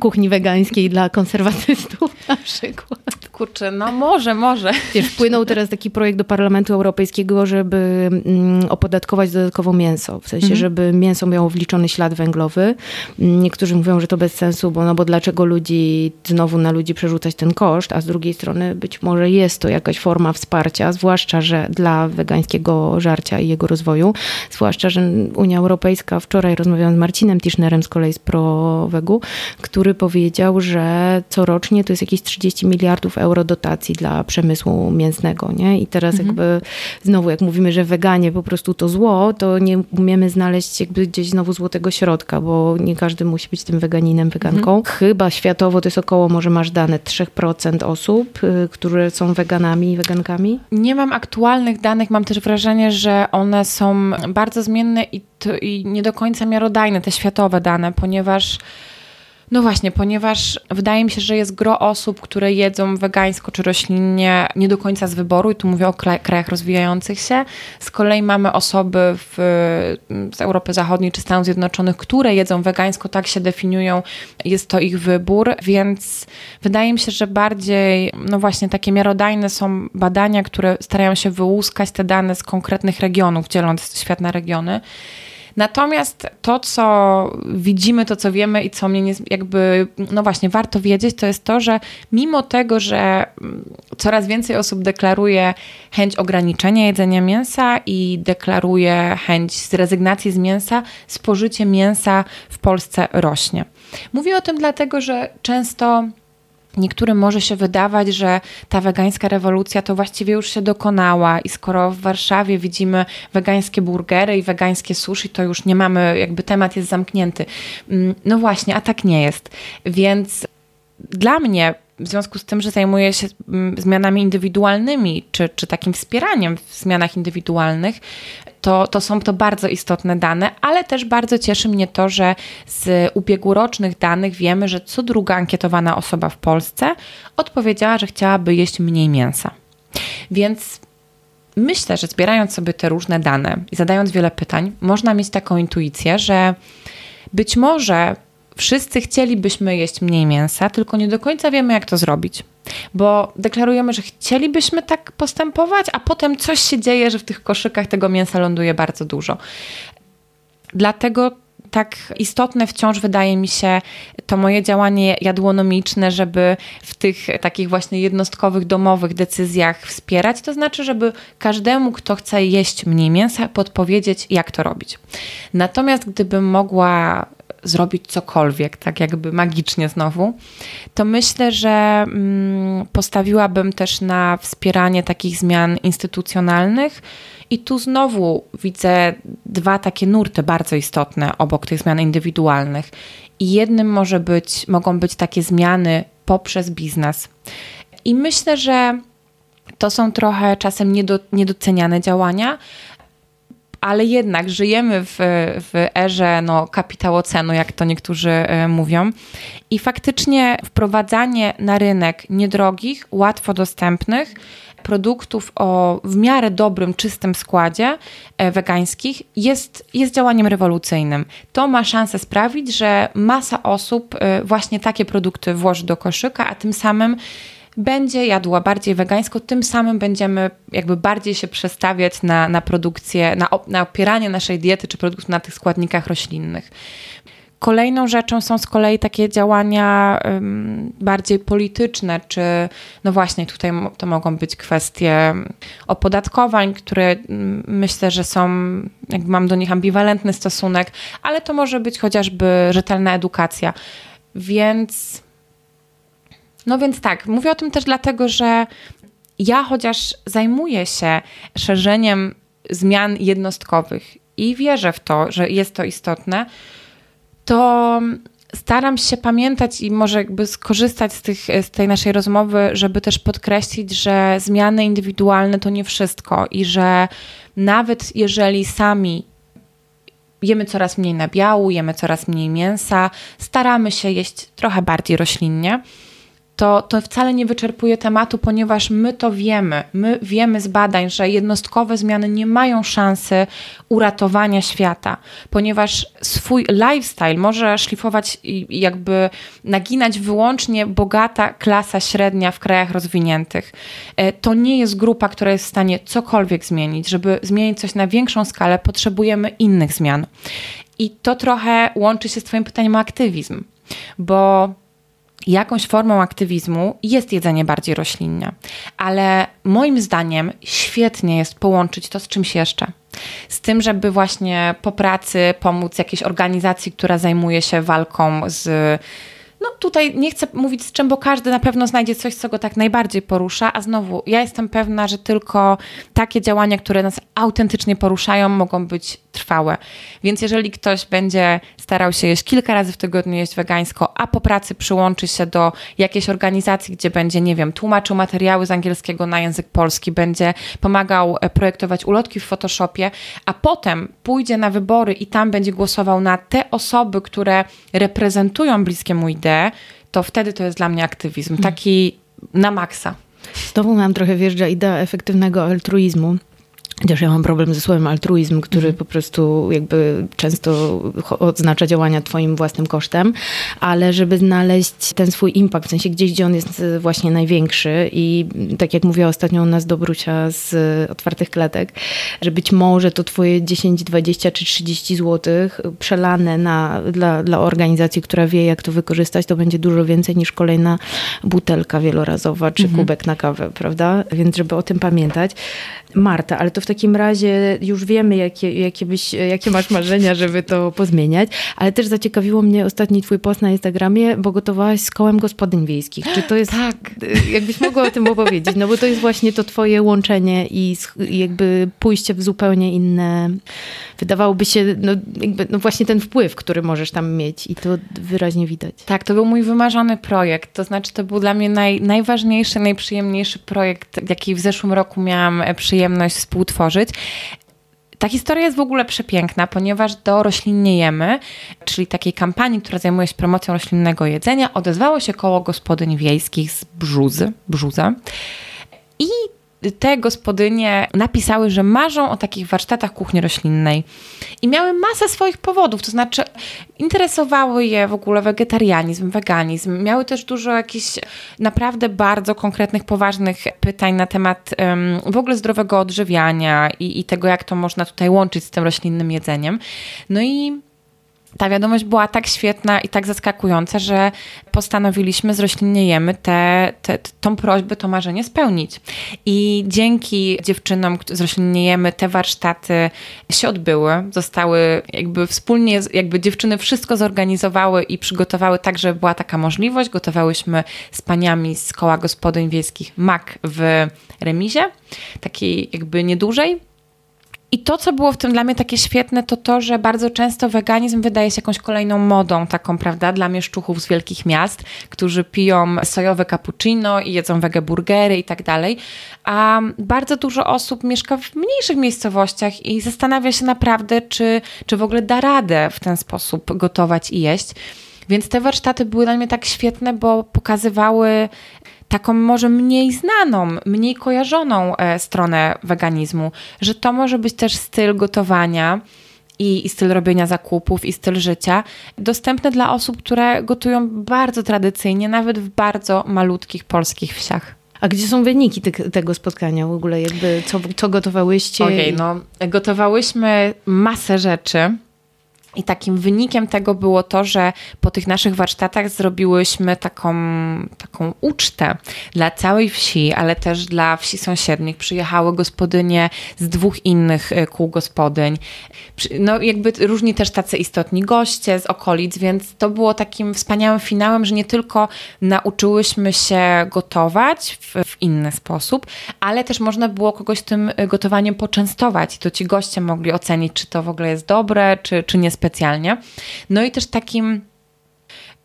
kuchni wegańskiej dla konserwatystów na przykład? Kurczę, no może, może. Wiesz, wpłynął teraz taki projekt do Parlamentu Europejskiego, żeby mm, opodatkować dodatkowo mięso. W sensie, mhm. żeby mięso miało wliczony ślad węglowy. Niektórzy mówią, że to bez sensu, bo, no bo dlaczego ludzi, znowu na ludzi przerzucać ten koszt, a z drugiej strony być może jest to jakaś forma wsparcia, zwłaszcza, że dla wegańskiego żarcia i jego rozwoju, zwłaszcza, że Unia Europejska, wczoraj rozmawiałam z Marcinem Tischnerem z kolei z ProWegu, który powiedział, że corocznie to jest jakieś 30 miliardów euro dotacji dla przemysłu mięsnego, nie? I teraz mhm. jakby znowu, jak mówimy, że weganie po prostu to zło, to nie umiemy znaleźć jakby gdzieś znowu złotego środka, bo nie każdy musi być tym weganinem, weganką. Mhm. Chyba światowo to jest około, może masz dane, 3% osób, y, które są weganami i wegankami? Nie mam aktualnych danych, mam też wrażenie, że one są bardzo zmienne i, i nie do końca miarodajne, te światowe dane, ponieważ no właśnie, ponieważ wydaje mi się, że jest gro osób, które jedzą wegańsko czy roślinnie nie do końca z wyboru, i tu mówię o krajach rozwijających się. Z kolei mamy osoby w, z Europy Zachodniej czy Stanów Zjednoczonych, które jedzą wegańsko, tak się definiują, jest to ich wybór, więc wydaje mi się, że bardziej, no właśnie, takie miarodajne są badania, które starają się wyłuskać te dane z konkretnych regionów, dzieląc świat na regiony. Natomiast to, co widzimy, to, co wiemy i co mnie nie, jakby, no właśnie, warto wiedzieć, to jest to, że mimo tego, że mm, coraz więcej osób deklaruje chęć ograniczenia jedzenia mięsa i deklaruje chęć zrezygnacji z mięsa, spożycie mięsa w Polsce rośnie. Mówię o tym dlatego, że często Niektórym może się wydawać, że ta wegańska rewolucja to właściwie już się dokonała i skoro w Warszawie widzimy wegańskie burgery i wegańskie sushi, to już nie mamy, jakby temat jest zamknięty. Mm, no właśnie, a tak nie jest. Więc dla mnie w związku z tym, że zajmuję się mm, zmianami indywidualnymi, czy, czy takim wspieraniem w zmianach indywidualnych, to, to są to bardzo istotne dane, ale też bardzo cieszy mnie to, że z ubiegłorocznych danych wiemy, że co druga ankietowana osoba w Polsce odpowiedziała, że chciałaby jeść mniej mięsa. Więc myślę, że zbierając sobie te różne dane i zadając wiele pytań, można mieć taką intuicję, że być może wszyscy chcielibyśmy jeść mniej mięsa, tylko nie do końca wiemy, jak to zrobić. Bo deklarujemy, że chcielibyśmy tak postępować, a potem coś się dzieje, że w tych koszykach tego mięsa ląduje bardzo dużo. Dlatego tak istotne wciąż wydaje mi się to moje działanie jadłonomiczne, żeby w tych takich właśnie jednostkowych, domowych decyzjach wspierać. To znaczy, żeby każdemu, kto chce jeść mniej mięsa, podpowiedzieć, jak to robić. Natomiast gdybym mogła zrobić cokolwiek, tak jakby magicznie znowu, to myślę, że mm, postawiłabym też na wspieranie takich zmian instytucjonalnych. I tu znowu widzę dwa takie nurty bardzo istotne obok tych zmian indywidualnych. I jednym może być, mogą być takie zmiany poprzez biznes. I myślę, że to są trochę czasem niedo, niedoceniane działania, ale jednak żyjemy w, w erze no, kapitałocenu, jak to niektórzy e, mówią. I faktycznie wprowadzanie na rynek niedrogich, łatwo dostępnych produktów o w miarę dobrym, czystym składzie e, wegańskich jest, jest działaniem rewolucyjnym. To ma szansę sprawić, że masa osób e, właśnie takie produkty włoży do koszyka, a tym samym będzie jadła bardziej wegańsko, tym samym będziemy jakby bardziej się przestawiać na, na produkcję, na, na opieranie naszej diety czy produktów na tych składnikach roślinnych. Kolejną rzeczą są z kolei takie działania bardziej polityczne, czy no właśnie tutaj to mogą być kwestie opodatkowań, które myślę, że są, jakby mam do nich ambiwalentny stosunek, ale to może być chociażby rzetelna edukacja. Więc no więc tak, mówię o tym też dlatego, że ja chociaż zajmuję się szerzeniem zmian jednostkowych i wierzę w to, że jest to istotne, to staram się pamiętać i może jakby skorzystać z, tych, z tej naszej rozmowy, żeby też podkreślić, że zmiany indywidualne to nie wszystko i że nawet jeżeli sami jemy coraz mniej nabiału, jemy coraz mniej mięsa, staramy się jeść trochę bardziej roślinnie to, to wcale nie wyczerpuje tematu, ponieważ my to wiemy. My wiemy z badań, że jednostkowe zmiany nie mają szansy uratowania świata, ponieważ swój lifestyle może szlifować i jakby naginać wyłącznie bogata klasa średnia w krajach rozwiniętych. E, to nie jest grupa, która jest w stanie cokolwiek zmienić. Żeby zmienić coś na większą skalę, potrzebujemy innych zmian. I to trochę łączy się z Twoim pytaniem o aktywizm, bo jakąś formą aktywizmu jest jedzenie bardziej roślinne, ale moim zdaniem świetnie jest połączyć to z czymś jeszcze. Z tym, żeby właśnie po pracy pomóc jakiejś organizacji, która zajmuje się walką z no tutaj nie chcę mówić z czym, bo każdy na pewno znajdzie coś, co go tak najbardziej porusza, a znowu ja jestem pewna, że tylko takie działania, które nas autentycznie poruszają, mogą być trwałe. Więc jeżeli ktoś będzie starał się jeść kilka razy w tygodniu jeść wegańsko, a po pracy przyłączy się do jakiejś organizacji, gdzie będzie, nie wiem, tłumaczył materiały z angielskiego na język polski, będzie pomagał e, projektować ulotki w Photoshopie, a potem pójdzie na wybory i tam będzie głosował na te osoby, które reprezentują bliskie mu ideę, to wtedy to jest dla mnie aktywizm. Mhm. Taki na maksa. Znowu mam trochę wjeżdża idea efektywnego altruizmu. Chociaż ja mam problem ze słowem altruizm, który po prostu jakby często oznacza działania twoim własnym kosztem, ale żeby znaleźć ten swój impact, w sensie gdzieś, gdzie on jest właśnie największy i tak jak mówiła ostatnio u nas Dobrucia z otwartych klatek, że być może to twoje 10, 20 czy 30 złotych przelane na, dla, dla organizacji, która wie jak to wykorzystać, to będzie dużo więcej niż kolejna butelka wielorazowa czy mhm. kubek na kawę, prawda? Więc żeby o tym pamiętać. Marta, ale to w takim razie już wiemy, jakie, jakie, byś, jakie masz marzenia, żeby to pozmieniać, ale też zaciekawiło mnie ostatni twój post na Instagramie, bo gotowałaś z kołem gospodyń wiejskich. Czy to jest, tak. jakbyś mogła o tym opowiedzieć, no bo to jest właśnie to twoje łączenie i jakby pójście w zupełnie inne wydawałoby się, no, jakby, no właśnie ten wpływ, który możesz tam mieć i to wyraźnie widać. Tak, to był mój wymarzony projekt, to znaczy to był dla mnie naj, najważniejszy, najprzyjemniejszy projekt, jaki w zeszłym roku miałam przyjemność współtworzyć. Ta historia jest w ogóle przepiękna, ponieważ do Roślinniejemy, czyli takiej kampanii, która zajmuje się promocją roślinnego jedzenia, odezwało się koło gospodyń wiejskich z Brzuzy, Brzuza. I te gospodynie napisały, że marzą o takich warsztatach kuchni roślinnej i miały masę swoich powodów, to znaczy interesowały je w ogóle wegetarianizm, weganizm, miały też dużo jakichś naprawdę bardzo konkretnych, poważnych pytań na temat um, w ogóle zdrowego odżywiania i, i tego, jak to można tutaj łączyć z tym roślinnym jedzeniem. No i ta wiadomość była tak świetna i tak zaskakująca, że postanowiliśmy z Roślinniejemy tę te, te, tą prośbę, to marzenie spełnić. I dzięki dziewczynom z Roślinniejemy te warsztaty się odbyły, zostały jakby wspólnie, jakby dziewczyny wszystko zorganizowały i przygotowały tak, żeby była taka możliwość. Gotowałyśmy z paniami z koła gospodyń wiejskich MAK w remizie, takiej jakby niedużej, i to, co było w tym dla mnie takie świetne, to to, że bardzo często weganizm wydaje się jakąś kolejną modą, taką, prawda, dla mieszczuchów z wielkich miast, którzy piją sojowe cappuccino i jedzą wegeburgery i tak dalej. A bardzo dużo osób mieszka w mniejszych miejscowościach i zastanawia się naprawdę, czy, czy w ogóle da radę w ten sposób gotować i jeść. Więc te warsztaty były dla mnie tak świetne, bo pokazywały taką może mniej znaną, mniej kojarzoną e, stronę weganizmu, że to może być też styl gotowania. I, i, styl robienia zakupów, i styl życia, dostępne dla osób, które gotują bardzo tradycyjnie, nawet w bardzo malutkich polskich wsiach. A gdzie są wyniki te, tego spotkania w ogóle? Jakby co, co gotowałyście? Okej, okay, no gotowałyśmy masę rzeczy. I takim wynikiem tego było to, że po tych naszych warsztatach zrobiłyśmy taką, taką ucztę dla całej wsi, ale też dla wsi sąsiednich. Przyjechały gospodynie z dwóch innych e, kół gospodyń. No jakby różni też tacy istotni goście z okolic, więc to było takim wspaniałym finałem, że nie tylko nauczyłyśmy się gotować w, w inny sposób, ale też można było kogoś tym e, gotowaniem poczęstować i to ci goście mogli ocenić, czy to w ogóle jest dobre, czy, czy nie specjalnie. No i też takim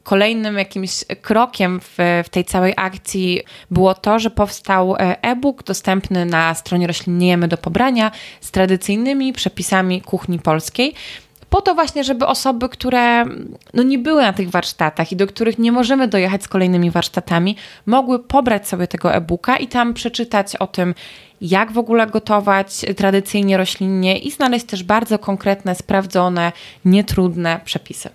kolejnym jakimś krokiem w, w, tej całej akcji było to, że powstał e, e-book dostępny na stronie Roślinniejemy do pobrania z tradycyjnymi przepisami kuchni polskiej. Po to właśnie, żeby osoby, które no nie były na tych warsztatach i do których nie możemy dojechać z kolejnymi warsztatami, mogły pobrać sobie tego e-booka i tam przeczytać o tym, jak w ogóle gotować tradycyjnie roślinnie i znaleźć też bardzo konkretne, sprawdzone, nietrudne przepisy.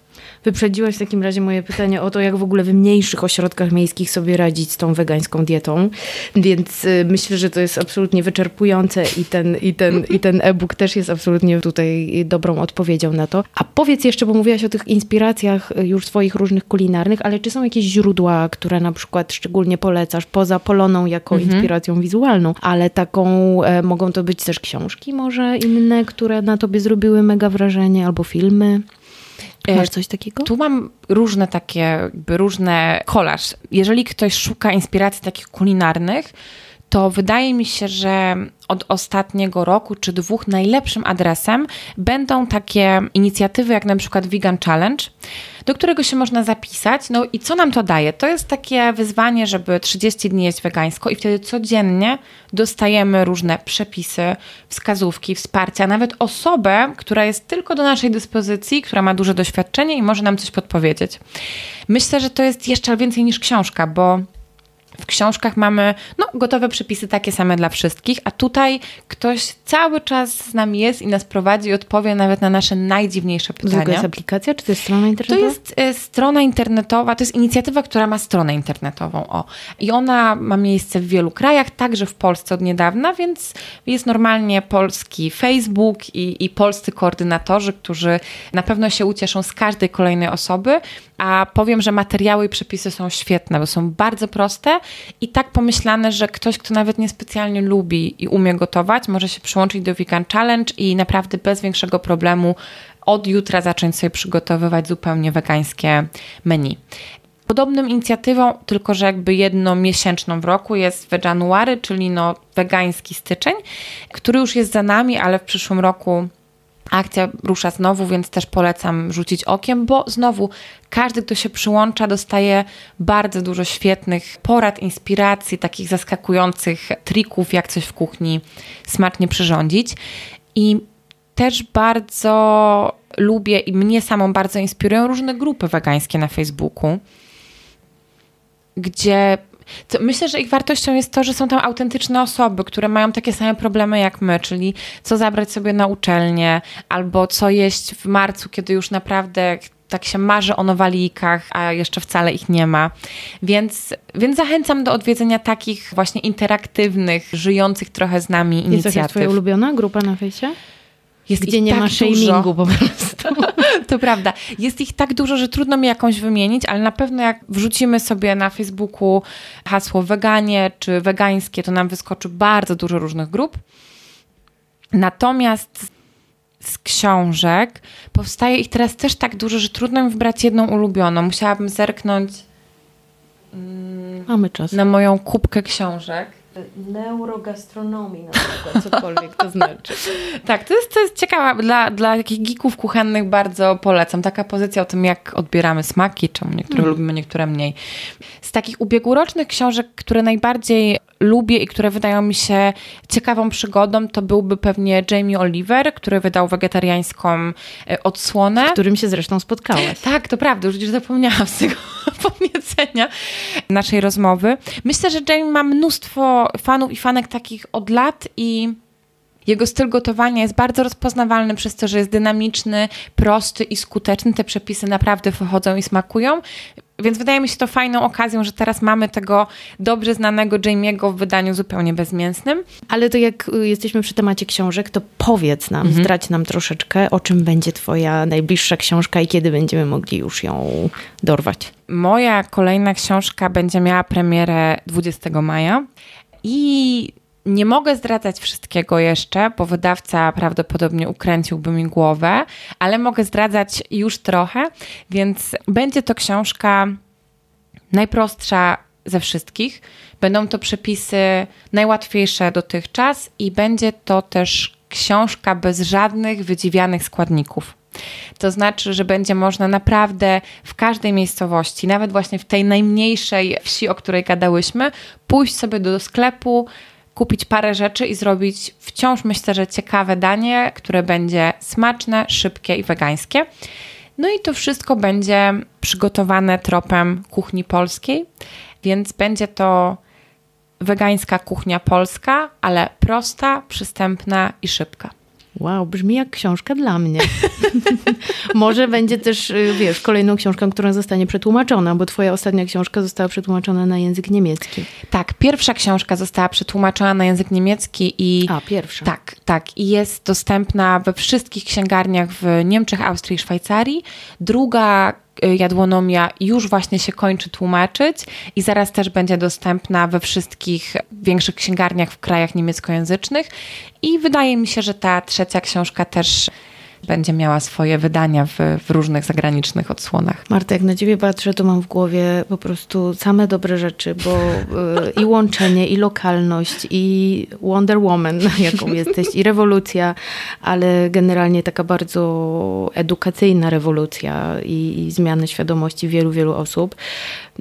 Wyprzedziłaś w takim razie moje pytanie o to, jak w ogóle w mniejszych ośrodkach miejskich sobie radzić z tą wegańską dietą, więc y, myślę, że to jest absolutnie wyczerpujące i ten, i ten, i ten e-book też jest absolutnie tutaj dobrą odpowiedzią na to. A powiedz jeszcze, bo mówiłaś o tych inspiracjach y, już swoich różnych kulinarnych, ale czy są jakieś źródła, które na przykład szczególnie polecasz, poza Poloną jako mhm. inspiracją wizualną, ale taką, e, mogą to być też książki może inne, które na tobie zrobiły mega wrażenie, albo filmy? E, Masz coś takiego? Tu mam różne takie, jakby różne kolaż. Jeżeli ktoś szuka inspiracji takich kulinarnych, to wydaje mi się, że od ostatniego roku czy dwóch najlepszym adresem będą takie inicjatywy jak na przykład Vegan Challenge, do którego się można zapisać. No i co nam to daje? To jest takie wyzwanie, żeby 30 dni jeść wegańsko i wtedy codziennie dostajemy różne przepisy, wskazówki, wsparcia, nawet osobę, która jest tylko do naszej dyspozycji, która ma duże doświadczenie i może nam coś podpowiedzieć. Myślę, że to jest jeszcze więcej niż książka, bo w książkach mamy no, gotowe przepisy takie same dla wszystkich, a tutaj ktoś cały czas z nami jest i nas prowadzi i odpowie nawet na nasze najdziwniejsze pytania. To jest aplikacja, czy to jest strona internetowa? To jest e, strona internetowa, to jest inicjatywa, która ma stronę internetową. O. I ona ma miejsce w wielu krajach, także w Polsce od niedawna, więc jest normalnie polski Facebook i, i polscy koordynatorzy, którzy na pewno się ucieszą z każdej kolejnej osoby, a powiem, że materiały i przepisy są świetne, bo są bardzo proste i tak pomyślane, że ktoś, kto nawet niespecjalnie lubi i umie gotować, może się przyłączyć do Vegan Challenge i naprawdę bez większego problemu od jutra zacząć sobie przygotowywać zupełnie wegańskie menu. Podobną inicjatywą, tylko że jakby jednomiesięczną w roku jest Veganuary, czyli no wegański styczeń, który już jest za nami, ale w przyszłym roku Akcja rusza znowu, więc też polecam rzucić okiem, bo znowu każdy, kto się przyłącza, dostaje bardzo dużo świetnych porad, inspiracji, takich zaskakujących trików, jak coś w kuchni smacznie przyrządzić. I też bardzo lubię i mnie samą bardzo inspirują różne grupy wegańskie na Facebooku, gdzie myślę, że ich wartością jest to, że są tam autentyczne osoby, które mają takie same problemy jak my, czyli co zabrać sobie na uczelnię, albo co jeść w marcu, kiedy już naprawdę tak się marzy o nowalikach, a jeszcze wcale ich nie ma. Więc, więc zachęcam do odwiedzenia takich właśnie interaktywnych, żyjących trochę z nami inicjatyw. Jest jakaś twoja ulubiona grupa na fejsie? Jest Gdzie nie tak ma shamingu po prostu. to prawda. Jest ich tak dużo, że trudno mi jakąś wymienić, ale na pewno jak wrzucimy sobie na Facebooku hasło weganie czy wegańskie, to nam wyskoczy bardzo dużo różnych grup. Natomiast z książek powstaje ich teraz też tak dużo, że trudno mi wybrać jedną ulubioną. Musiałabym zerknąć mm, Mamy czas. na moją kubkę książek neurogastronomii na przykład, cokolwiek to znaczy. tak, to jest, to jest ciekawe. Dla, dla takich geeków kuchennych bardzo polecam. Taka pozycja o tym, jak odbieramy smaki, czemu niektóre mm. lubimy, niektóre mniej. Z takich ubiegłorocznych książek, które najbardziej lubię i które wydają mi się ciekawą przygodą, to byłby pewnie Jamie Oliver, który wydał wegetariańską e, odsłonę. Z którym się zresztą spotkałaś. Tak, to prawda, już zapomniałam z tego podniecenia naszej rozmowy. Myślę, że Jamie ma mnóstwo fanów i fanek takich od lat i jego styl gotowania jest bardzo rozpoznawalny przez to, że jest dynamiczny, prosty i skuteczny. Te przepisy naprawdę wychodzą i smakują. Więc wydaje mi się to fajną okazją, że teraz mamy tego dobrze znanego Jamie'ego w wydaniu zupełnie bezmięsnym. Ale to jak y, jesteśmy przy temacie książek, to powiedz nam, mhm. zdrać nam troszeczkę, o czym będzie twoja najbliższa książka i kiedy będziemy mogli już ją dorwać. Moja kolejna książka będzie miała premierę 20 maja i nie mogę zdradzać wszystkiego jeszcze, bo wydawca prawdopodobnie ukręciłby mi głowę, ale mogę zdradzać już trochę, więc będzie to książka najprostsza ze wszystkich. Będą to przepisy najłatwiejsze dotychczas i będzie to też książka bez żadnych wydziwianych składników. To znaczy, że będzie można naprawdę w każdej miejscowości, nawet właśnie w tej najmniejszej wsi, o której gadałyśmy, pójść sobie do sklepu, kupić parę rzeczy i zrobić wciąż myślę, że ciekawe danie, które będzie smaczne, szybkie i wegańskie. No i to wszystko będzie przygotowane tropem kuchni polskiej, więc będzie to wegańska kuchnia polska, ale prosta, przystępna i szybka. Wow, brzmi jak książka dla mnie. Może będzie też, y, wiesz, kolejną książką, która zostanie przetłumaczona, bo twoja ostatnia książka została przetłumaczona na język niemiecki. Tak, pierwsza książka została przetłumaczona na język niemiecki i... A, pierwsza. Tak, tak. I jest dostępna we wszystkich księgarniach w Niemczech, Austrii i Szwajcarii. Druga jadłonomia już właśnie się kończy tłumaczyć i zaraz też będzie dostępna we wszystkich większych księgarniach w krajach niemieckojęzycznych. I wydaje mi się, że ta trzecia książka też będzie miała swoje wydania w, w, różnych zagranicznych odsłonach. Marta, jak na ciebie patrzę, to mam w głowie po prostu same dobre rzeczy, bo y, i łączenie, i lokalność, i Wonder Woman, jaką jesteś, i rewolucja, ale generalnie taka bardzo edukacyjna rewolucja i, i zmiany świadomości wielu, wielu osób.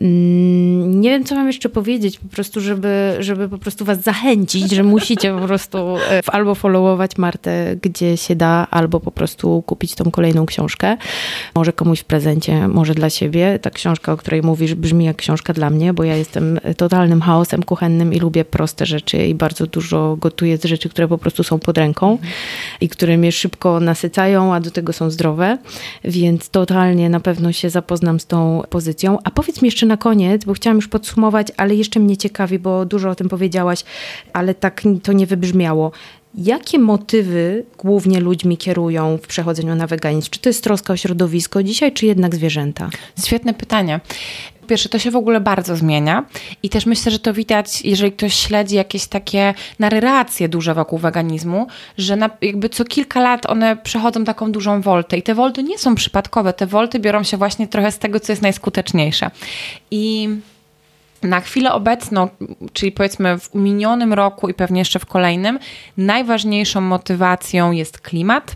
Mm, nie wiem, co mam jeszcze powiedzieć, po prostu, żeby, żeby po prostu was zachęcić, że musicie po prostu e, albo followować Martę, gdzie się da, albo po prostu kupić tą kolejną książkę. Może komuś w prezencie, może dla siebie. Ta książka, o której mówisz, brzmi jak książka dla mnie, bo ja jestem totalnym chaosem kuchennym i lubię proste rzeczy i bardzo dużo gotuję z rzeczy, które po prostu są pod ręką i które mnie szybko nasycają, a do tego są zdrowe, więc totalnie na pewno się zapoznam z tą pozycją. A powiedz mi jeszcze na koniec, bo chciałam już podsumować, ale jeszcze mnie ciekawi, bo dużo o tym powiedziałaś, ale tak to nie wybrzmiało. Jakie motywy głównie ludźmi kierują w przechodzeniu na weganizm? Czy to jest troska o środowisko dzisiaj, czy jednak zwierzęta? Świetne pytanie. Pierwsze, to się w ogóle bardzo zmienia i też myślę, że to widać, jeżeli ktoś śledzi jakieś takie narracje duże wokół weganizmu, że na, jakby co kilka lat one przechodzą taką dużą woltę i te wolty nie są przypadkowe, te wolty biorą się właśnie trochę z tego, co jest najskuteczniejsze. I na chwilę obecną, czyli powiedzmy w minionym roku i pewnie jeszcze w kolejnym, najważniejszą motywacją jest klimat,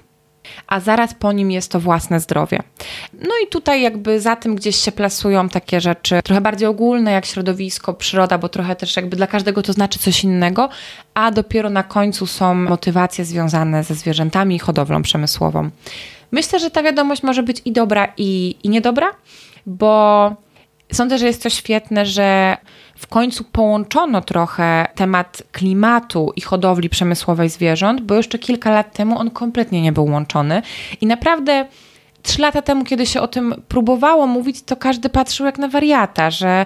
a zaraz po nim jest to własne zdrowie. No i tutaj jakby za tym gdzieś się plasują takie rzeczy trochę bardziej ogólne, jak środowisko, przyroda, bo trochę też jakby dla każdego to znaczy coś innego, a dopiero na końcu są motywacje związane ze zwierzętami i hodowlą przemysłową. Myślę, że ta wiadomość może być i dobra, i, i niedobra, bo sądzę, że jest to świetne, że w końcu połączono trochę temat klimatu i hodowli przemysłowej zwierząt, bo jeszcze kilka lat temu on kompletnie nie był łączony i naprawdę trzy lata temu, kiedy się o tym próbowało mówić, to każdy patrzył jak na wariata, że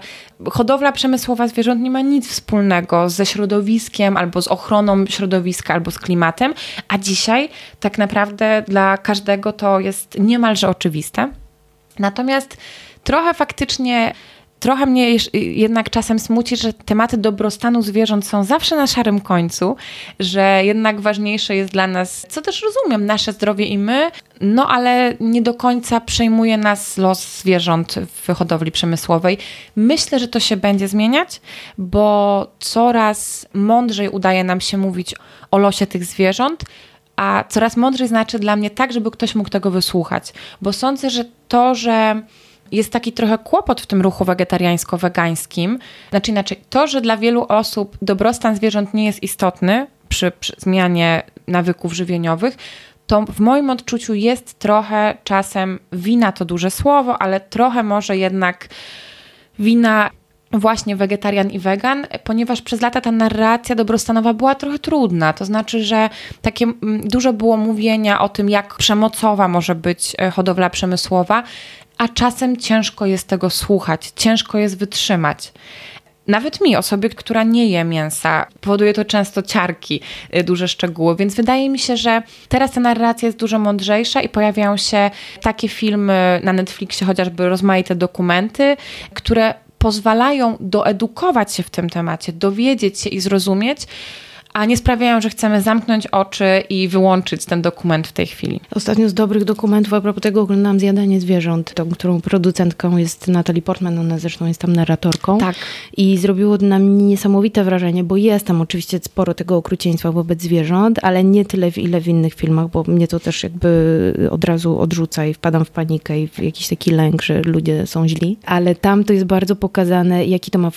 hodowla przemysłowa zwierząt nie ma nic wspólnego ze środowiskiem, albo z ochroną środowiska, albo z klimatem, a dzisiaj tak naprawdę dla każdego to jest niemalże oczywiste. Natomiast trochę faktycznie trochę mnie jednak czasem smuci, że tematy dobrostanu zwierząt są zawsze na szarym końcu, że jednak ważniejsze jest dla nas, co też rozumiem, nasze zdrowie i my, no ale nie do końca przejmuje nas los zwierząt w hodowli przemysłowej. Myślę, że to się będzie zmieniać, bo coraz mądrzej udaje nam się mówić o losie tych zwierząt, a coraz mądrzej znaczy dla mnie tak, żeby ktoś mógł tego wysłuchać, bo sądzę, że to, że jest taki trochę kłopot w tym ruchu wegetariańsko-wegańskim. Znaczy inaczej, to, że dla wielu osób dobrostan zwierząt nie jest istotny przy, przy zmianie nawyków żywieniowych, to w moim odczuciu jest trochę czasem wina to duże słowo, ale trochę może jednak wina właśnie wegetarian i wegan, ponieważ przez lata ta narracja dobrostanowa była trochę trudna. To znaczy, że takie dużo było mówienia o tym, jak przemocowa może być e, hodowla przemysłowa, a czasem ciężko jest tego słuchać, ciężko jest wytrzymać. Nawet mi, osobie, która nie je mięsa, powoduje to często ciarki, y, duże szczegóły, więc wydaje mi się, że teraz ta narracja jest dużo mądrzejsza i pojawiają się takie filmy na Netflixie, chociażby rozmaite dokumenty, które pozwalają doedukować się w tym temacie, dowiedzieć się i zrozumieć, a nie sprawiają, że chcemy zamknąć oczy i wyłączyć ten dokument w tej chwili. Ostatnio z dobrych dokumentów, a propos tego oglądałam Zjadanie zwierząt, tą, którą producentką jest Natalie Portman, ona zresztą jest tam narratorką. Tak. I zrobiło na mnie niesamowite wrażenie, bo jest tam oczywiście sporo tego okrucieństwa wobec zwierząt, ale nie tyle, ile w innych filmach, bo mnie to też jakby od razu odrzuca i wpadam w panikę i w jakiś taki lęk, że ludzie są źli. Ale tam to jest bardzo pokazane, jaki to ma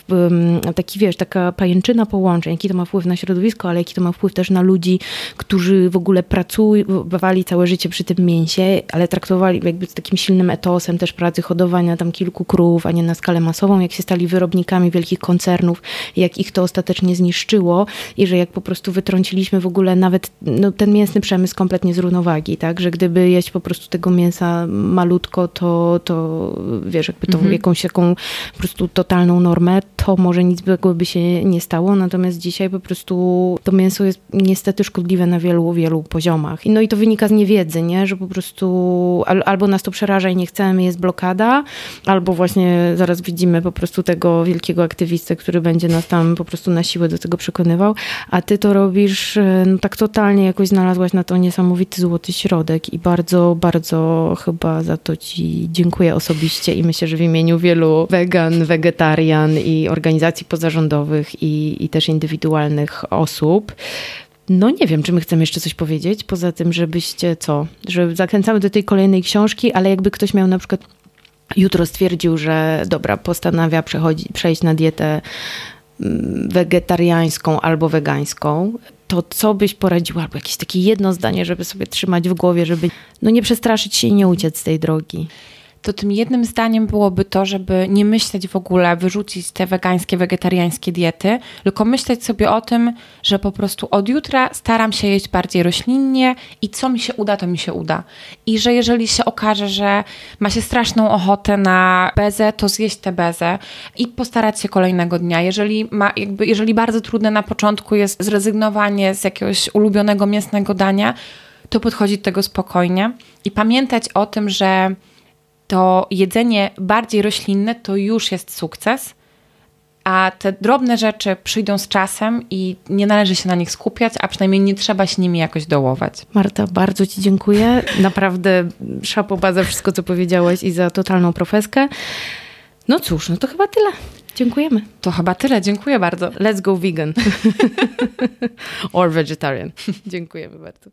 taki, wiesz, taka pajęczyna połączeń, jaki to ma wpływ na środowisko, ale jaki to ma wpływ też na ludzi, którzy w ogóle pracowali całe życie przy tym mięsie, ale traktowali jakby z takim silnym etosem też pracy hodowania tam kilku krów, a nie na skalę masową, jak się stali wyrobnikami wielkich koncernów, jak ich to ostatecznie zniszczyło i że jak po prostu wytrąciliśmy w ogóle nawet no, ten mięsny przemysł kompletnie z równowagi, tak, że gdyby jeść po prostu tego mięsa malutko, to, to wiesz, jakby to mhm. jakąś taką po prostu totalną normę, to może nic by się nie stało, natomiast dzisiaj po prostu to mięso jest niestety szkodliwe na wielu, wielu poziomach. No i to wynika z niewiedzy, nie? że po prostu albo nas to przeraża i nie chcemy, jest blokada, albo właśnie zaraz widzimy po prostu tego wielkiego aktywistę, który będzie nas tam po prostu na siłę do tego przekonywał, a ty to robisz e, no, tak totalnie, jakoś znalazłaś na to niesamowity złoty środek i bardzo, bardzo chyba za to ci dziękuję osobiście i myślę, że w imieniu wielu wegan, wegetarian i organizacji pozarządowych i, i też indywidualnych osób, No nie wiem, czy my chcemy jeszcze coś powiedzieć, poza tym, żebyście co, że zachęcamy do tej kolejnej książki, ale jakby ktoś miał na przykład jutro stwierdził, że dobra, postanawia przejść na dietę mm, wegetariańską albo wegańską, to co byś poradziła, albo jakieś takie jedno zdanie, żeby sobie trzymać w głowie, żeby no nie przestraszyć się i nie uciec z tej drogi to tym jednym zdaniem byłoby to, żeby nie myśleć w ogóle, wyrzucić te wegańskie, wegetariańskie diety, tylko myśleć sobie o tym, że po prostu od jutra staram się jeść bardziej roślinnie i co mi się uda, to mi się uda. I że jeżeli się okaże, że ma się straszną ochotę na bezę, to zjeść tę bezę i postarać się kolejnego dnia. Jeżeli, ma, jakby, jeżeli bardzo trudne na początku jest zrezygnowanie z jakiegoś ulubionego mięsnego dania, to podchodzić do tego spokojnie i pamiętać o tym, że to jedzenie bardziej roślinne to już jest sukces, a te drobne rzeczy przyjdą z czasem i nie należy się na nich skupiać, a przynajmniej nie trzeba się nimi jakoś dołować. Marta, bardzo Ci dziękuję. Naprawdę szapoba za wszystko, co powiedziałaś i za totalną profeskę. No cóż, no to chyba tyle. Dziękujemy. To chyba tyle. Dziękuję bardzo. Let's go vegan. Or vegetarian. Dziękujemy bardzo.